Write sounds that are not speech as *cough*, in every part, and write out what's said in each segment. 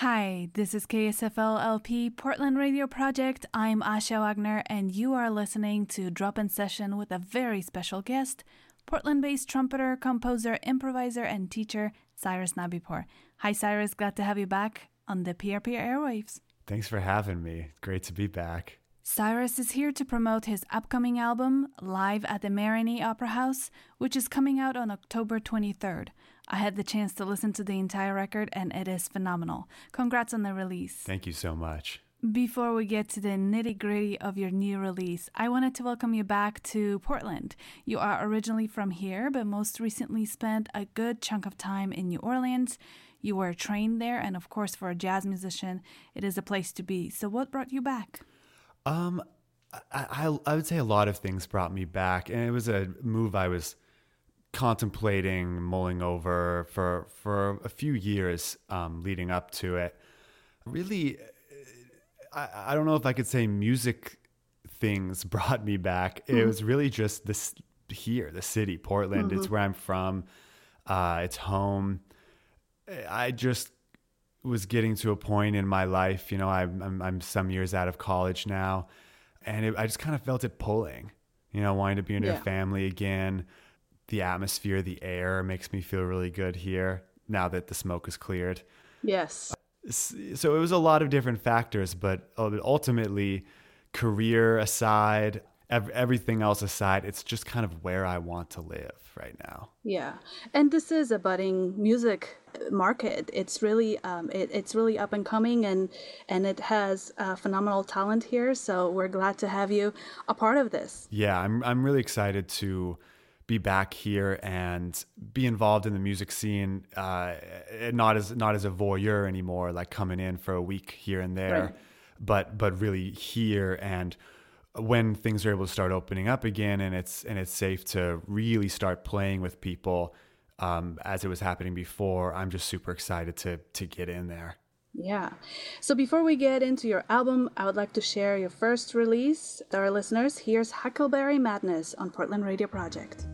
Hi, this is KSFL LP Portland Radio Project. I'm Asha Wagner, and you are listening to Drop In Session with a very special guest, Portland based trumpeter, composer, improviser, and teacher, Cyrus Nabipoor. Hi, Cyrus. Glad to have you back on the PRP airwaves. Thanks for having me. Great to be back. Cyrus is here to promote his upcoming album, Live at the Marigny Opera House, which is coming out on October 23rd. I had the chance to listen to the entire record, and it is phenomenal. Congrats on the release. Thank you so much. Before we get to the nitty gritty of your new release, I wanted to welcome you back to Portland. You are originally from here, but most recently spent a good chunk of time in New Orleans. You were trained there, and of course, for a jazz musician, it is a place to be. So, what brought you back? Um, I, I, I would say a lot of things brought me back, and it was a move I was contemplating, mulling over for for a few years um, leading up to it. Really, I, I don't know if I could say music things *laughs* brought me back. Mm-hmm. It was really just this here, the city, Portland. Mm-hmm. It's where I'm from. Uh, it's home. I just was getting to a point in my life, you know, I'm, I'm, I'm some years out of college now, and it, I just kind of felt it pulling, you know, wanting to be into yeah. a family again. The atmosphere, the air makes me feel really good here now that the smoke is cleared. Yes. So it was a lot of different factors, but ultimately, career aside, everything else aside, it's just kind of where I want to live right now. Yeah, and this is a budding music market. It's really um, it, it's really up and coming, and and it has uh, phenomenal talent here. So we're glad to have you a part of this. Yeah, I'm I'm really excited to be back here and be involved in the music scene, uh, not as not as a voyeur anymore, like coming in for a week here and there, right. but but really here and when things are able to start opening up again and it's and it's safe to really start playing with people um, as it was happening before, I'm just super excited to to get in there. Yeah. So before we get into your album, I would like to share your first release with our listeners. Here's Huckleberry Madness on Portland Radio Project.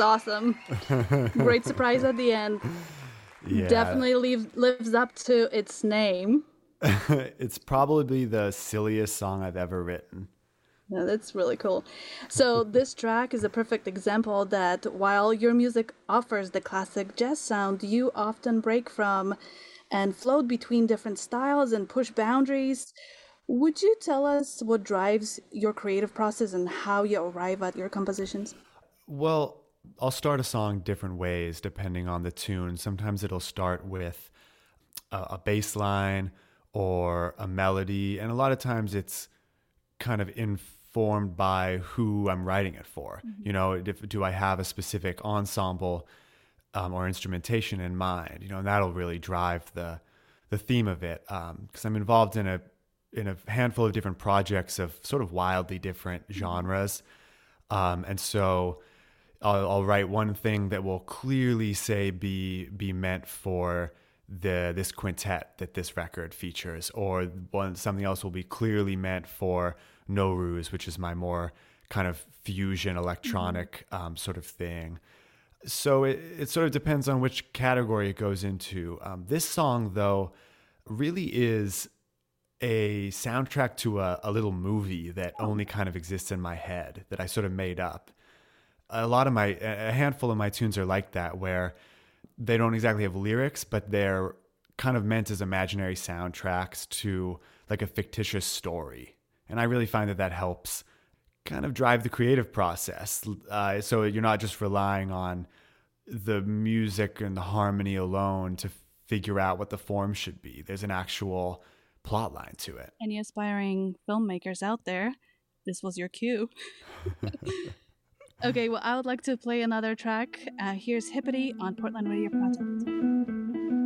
Awesome. *laughs* Great surprise at the end. Yeah. Definitely leave, lives up to its name. *laughs* it's probably the silliest song I've ever written. Yeah, that's really cool. So *laughs* this track is a perfect example that while your music offers the classic jazz sound, you often break from and float between different styles and push boundaries. Would you tell us what drives your creative process and how you arrive at your compositions? Well, I'll start a song different ways depending on the tune. Sometimes it'll start with a, a bass line or a melody, and a lot of times it's kind of informed by who I'm writing it for. Mm-hmm. You know, if, do I have a specific ensemble um, or instrumentation in mind? You know, and that'll really drive the the theme of it. Because um, I'm involved in a in a handful of different projects of sort of wildly different mm-hmm. genres, um, and so I'll, I'll, write one thing that will clearly say be be meant for the this quintet that this record features, or one something else will be clearly meant for Nowruz, which is my more kind of fusion electronic mm-hmm. um, sort of thing. So it, it sort of depends on which category it goes into. Um, this song, though, really is a soundtrack to a, a little movie that only kind of exists in my head that I sort of made up a lot of my a handful of my tunes are like that where they don't exactly have lyrics but they're kind of meant as imaginary soundtracks to like a fictitious story. And i really find that that helps kind of drive the creative process. Uh, so you're not just relying on the music and the harmony alone to figure out what the form should be. There's an actual plot line to it. Any aspiring filmmakers out there this was your cue *laughs* Okay, well, I would like to play another track. Uh, here's Hippity on Portland Radio Project.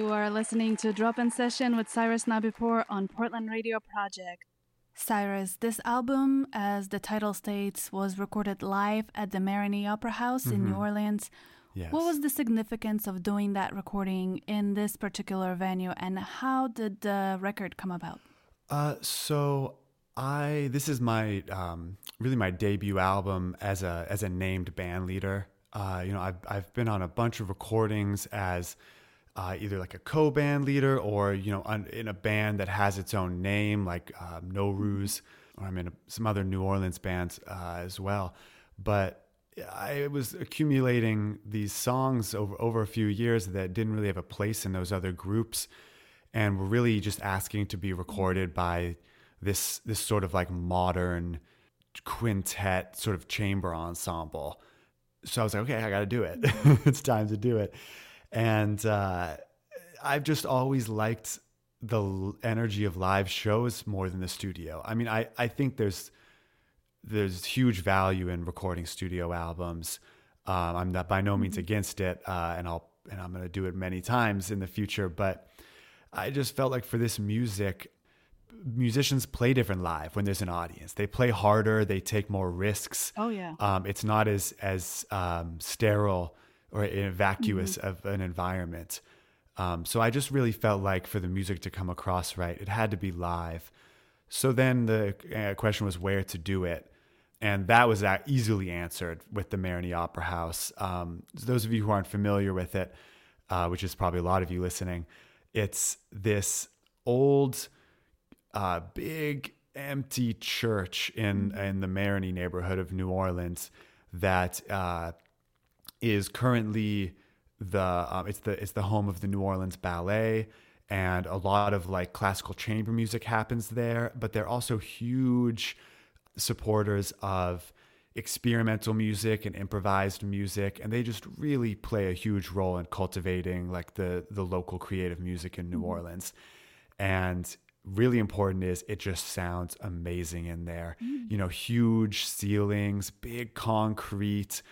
You are listening to Drop In Session with Cyrus Nabipoor on Portland Radio Project. Cyrus, this album, as the title states, was recorded live at the Marigny Opera House mm-hmm. in New Orleans. Yes. What was the significance of doing that recording in this particular venue, and how did the record come about? Uh, so I this is my um, really my debut album as a as a named band leader. Uh, you know, I've I've been on a bunch of recordings as uh, either like a co-band leader or you know in a band that has its own name like um, Nowruz or I'm in a, some other New Orleans bands uh, as well. But I was accumulating these songs over over a few years that didn't really have a place in those other groups, and were really just asking to be recorded by this this sort of like modern quintet sort of chamber ensemble. So I was like, okay, I got to do it. *laughs* it's time to do it and uh, I've just always liked the energy of live shows more than the studio. I mean, I, I think there's there's huge value in recording studio albums. Um, I'm not by no means mm-hmm. against it, uh, and I'll and I'm going to do it many times in the future. But I just felt like for this music, musicians play different live when there's an audience. They play harder. They take more risks. Oh yeah. Um, it's not as as um, sterile or vacuous mm-hmm. of an environment. Um, so I just really felt like for the music to come across right, it had to be live. So then the uh, question was where to do it. And that was that easily answered with the Marigny Opera House. Um, those of you who aren't familiar with it, uh, which is probably a lot of you listening, it's this old, uh, big, empty church in mm-hmm. in the Marigny neighborhood of New Orleans that uh, is currently the um, it's the it's the home of the New Orleans Ballet and a lot of like classical chamber music happens there but they're also huge supporters of experimental music and improvised music and they just really play a huge role in cultivating like the the local creative music in New mm-hmm. Orleans and really important is it just sounds amazing in there mm. you know huge ceilings big concrete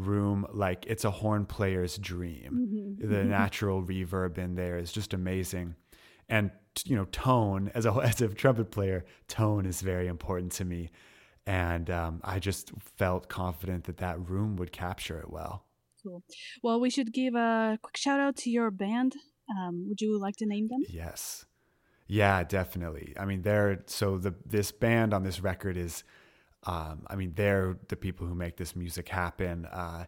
room like it's a horn player's dream. Mm-hmm. The mm-hmm. natural reverb in there is just amazing. And you know, tone as a *laughs* as a trumpet player, tone is very important to me. And um, I just felt confident that that room would capture it well. Cool. Well, we should give a quick shout out to your band. Um, would you like to name them? Yes. Yeah, definitely. I mean, they're so the this band on this record is um, I mean, they're the people who make this music happen. Uh,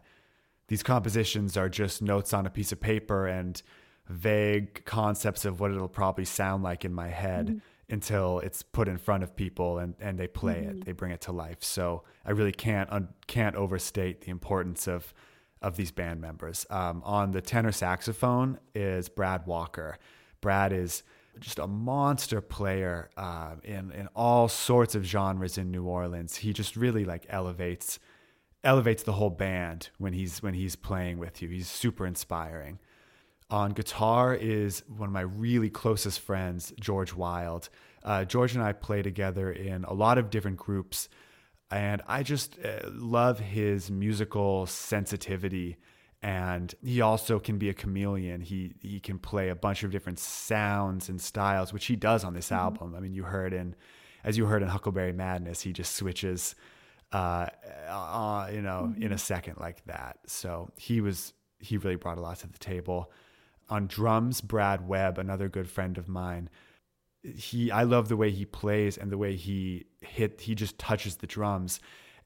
these compositions are just notes on a piece of paper and vague concepts of what it'll probably sound like in my head mm-hmm. until it's put in front of people and, and they play mm-hmm. it, they bring it to life. So I really can't un- can't overstate the importance of of these band members. Um, on the tenor saxophone is Brad Walker. Brad is just a monster player uh, in in all sorts of genres in New Orleans. He just really like elevates elevates the whole band when he's when he's playing with you. He's super inspiring. On guitar is one of my really closest friends, George Wild. Uh, George and I play together in a lot of different groups, and I just uh, love his musical sensitivity and he also can be a chameleon. He he can play a bunch of different sounds and styles, which he does on this mm-hmm. album. I mean, you heard in as you heard in Huckleberry Madness, he just switches, uh, uh you know, mm-hmm. in a second like that. So he was he really brought a lot to the table. On drums, Brad Webb, another good friend of mine. He I love the way he plays and the way he hit. He just touches the drums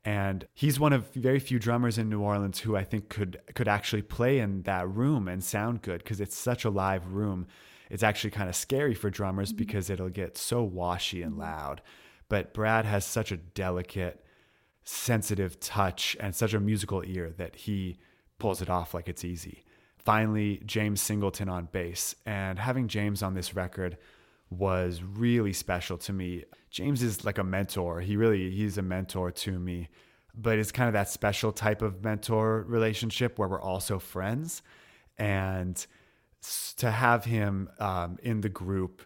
and he's one of very few drummers in New Orleans who I think could could actually play in that room and sound good because it's such a live room. It's actually kind of scary for drummers mm-hmm. because it'll get so washy and loud. But Brad has such a delicate, sensitive touch and such a musical ear that he pulls it off like it's easy. Finally, James Singleton on bass. And having James on this record was really special to me. James is like a mentor. He really he's a mentor to me, but it's kind of that special type of mentor relationship where we're also friends, and to have him um, in the group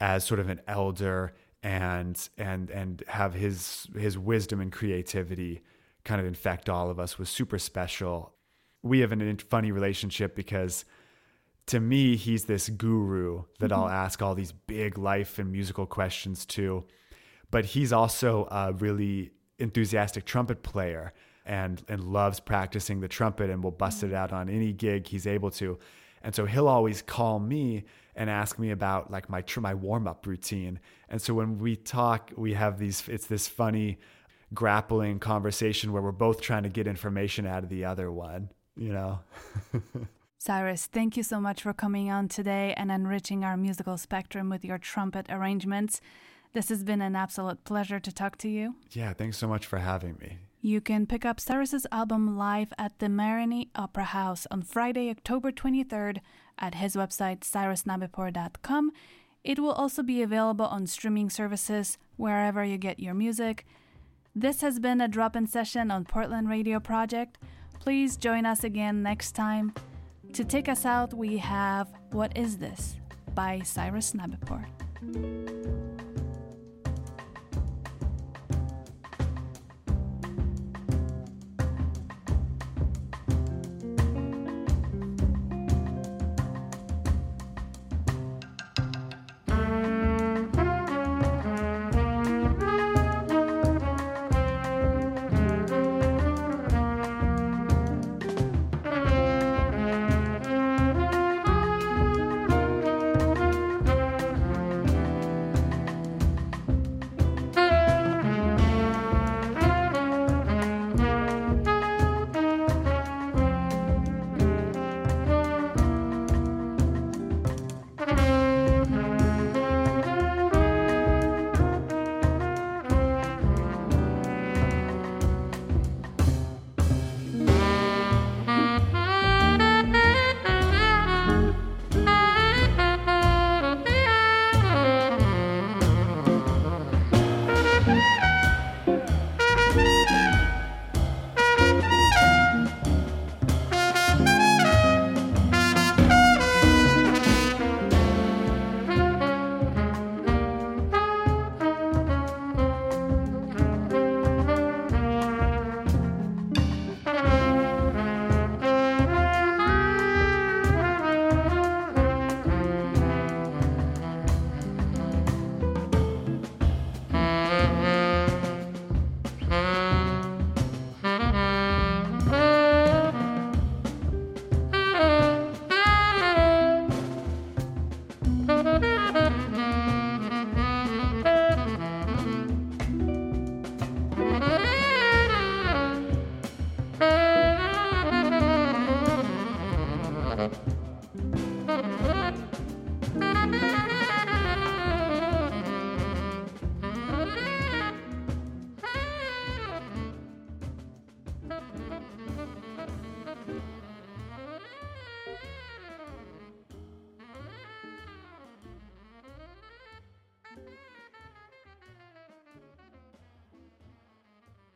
as sort of an elder and and and have his his wisdom and creativity kind of infect all of us was super special. We have a funny relationship because to me, he's this guru that mm-hmm. I'll ask all these big life and musical questions to. But he's also a really enthusiastic trumpet player and and loves practicing the trumpet and will bust it mm-hmm. out on any gig he's able to. And so he'll always call me and ask me about like my my warm up routine. And so when we talk, we have these. It's this funny grappling conversation where we're both trying to get information out of the other one. You know. *laughs* Cyrus, thank you so much for coming on today and enriching our musical spectrum with your trumpet arrangements. This has been an absolute pleasure to talk to you. Yeah, thanks so much for having me. You can pick up Cyrus's album live at the Marigny Opera House on Friday, October 23rd at his website cyrusnabipoor.com. It will also be available on streaming services wherever you get your music. This has been a drop in session on Portland Radio Project. Please join us again next time. To take us out, we have What Is This by Cyrus Nabipoor.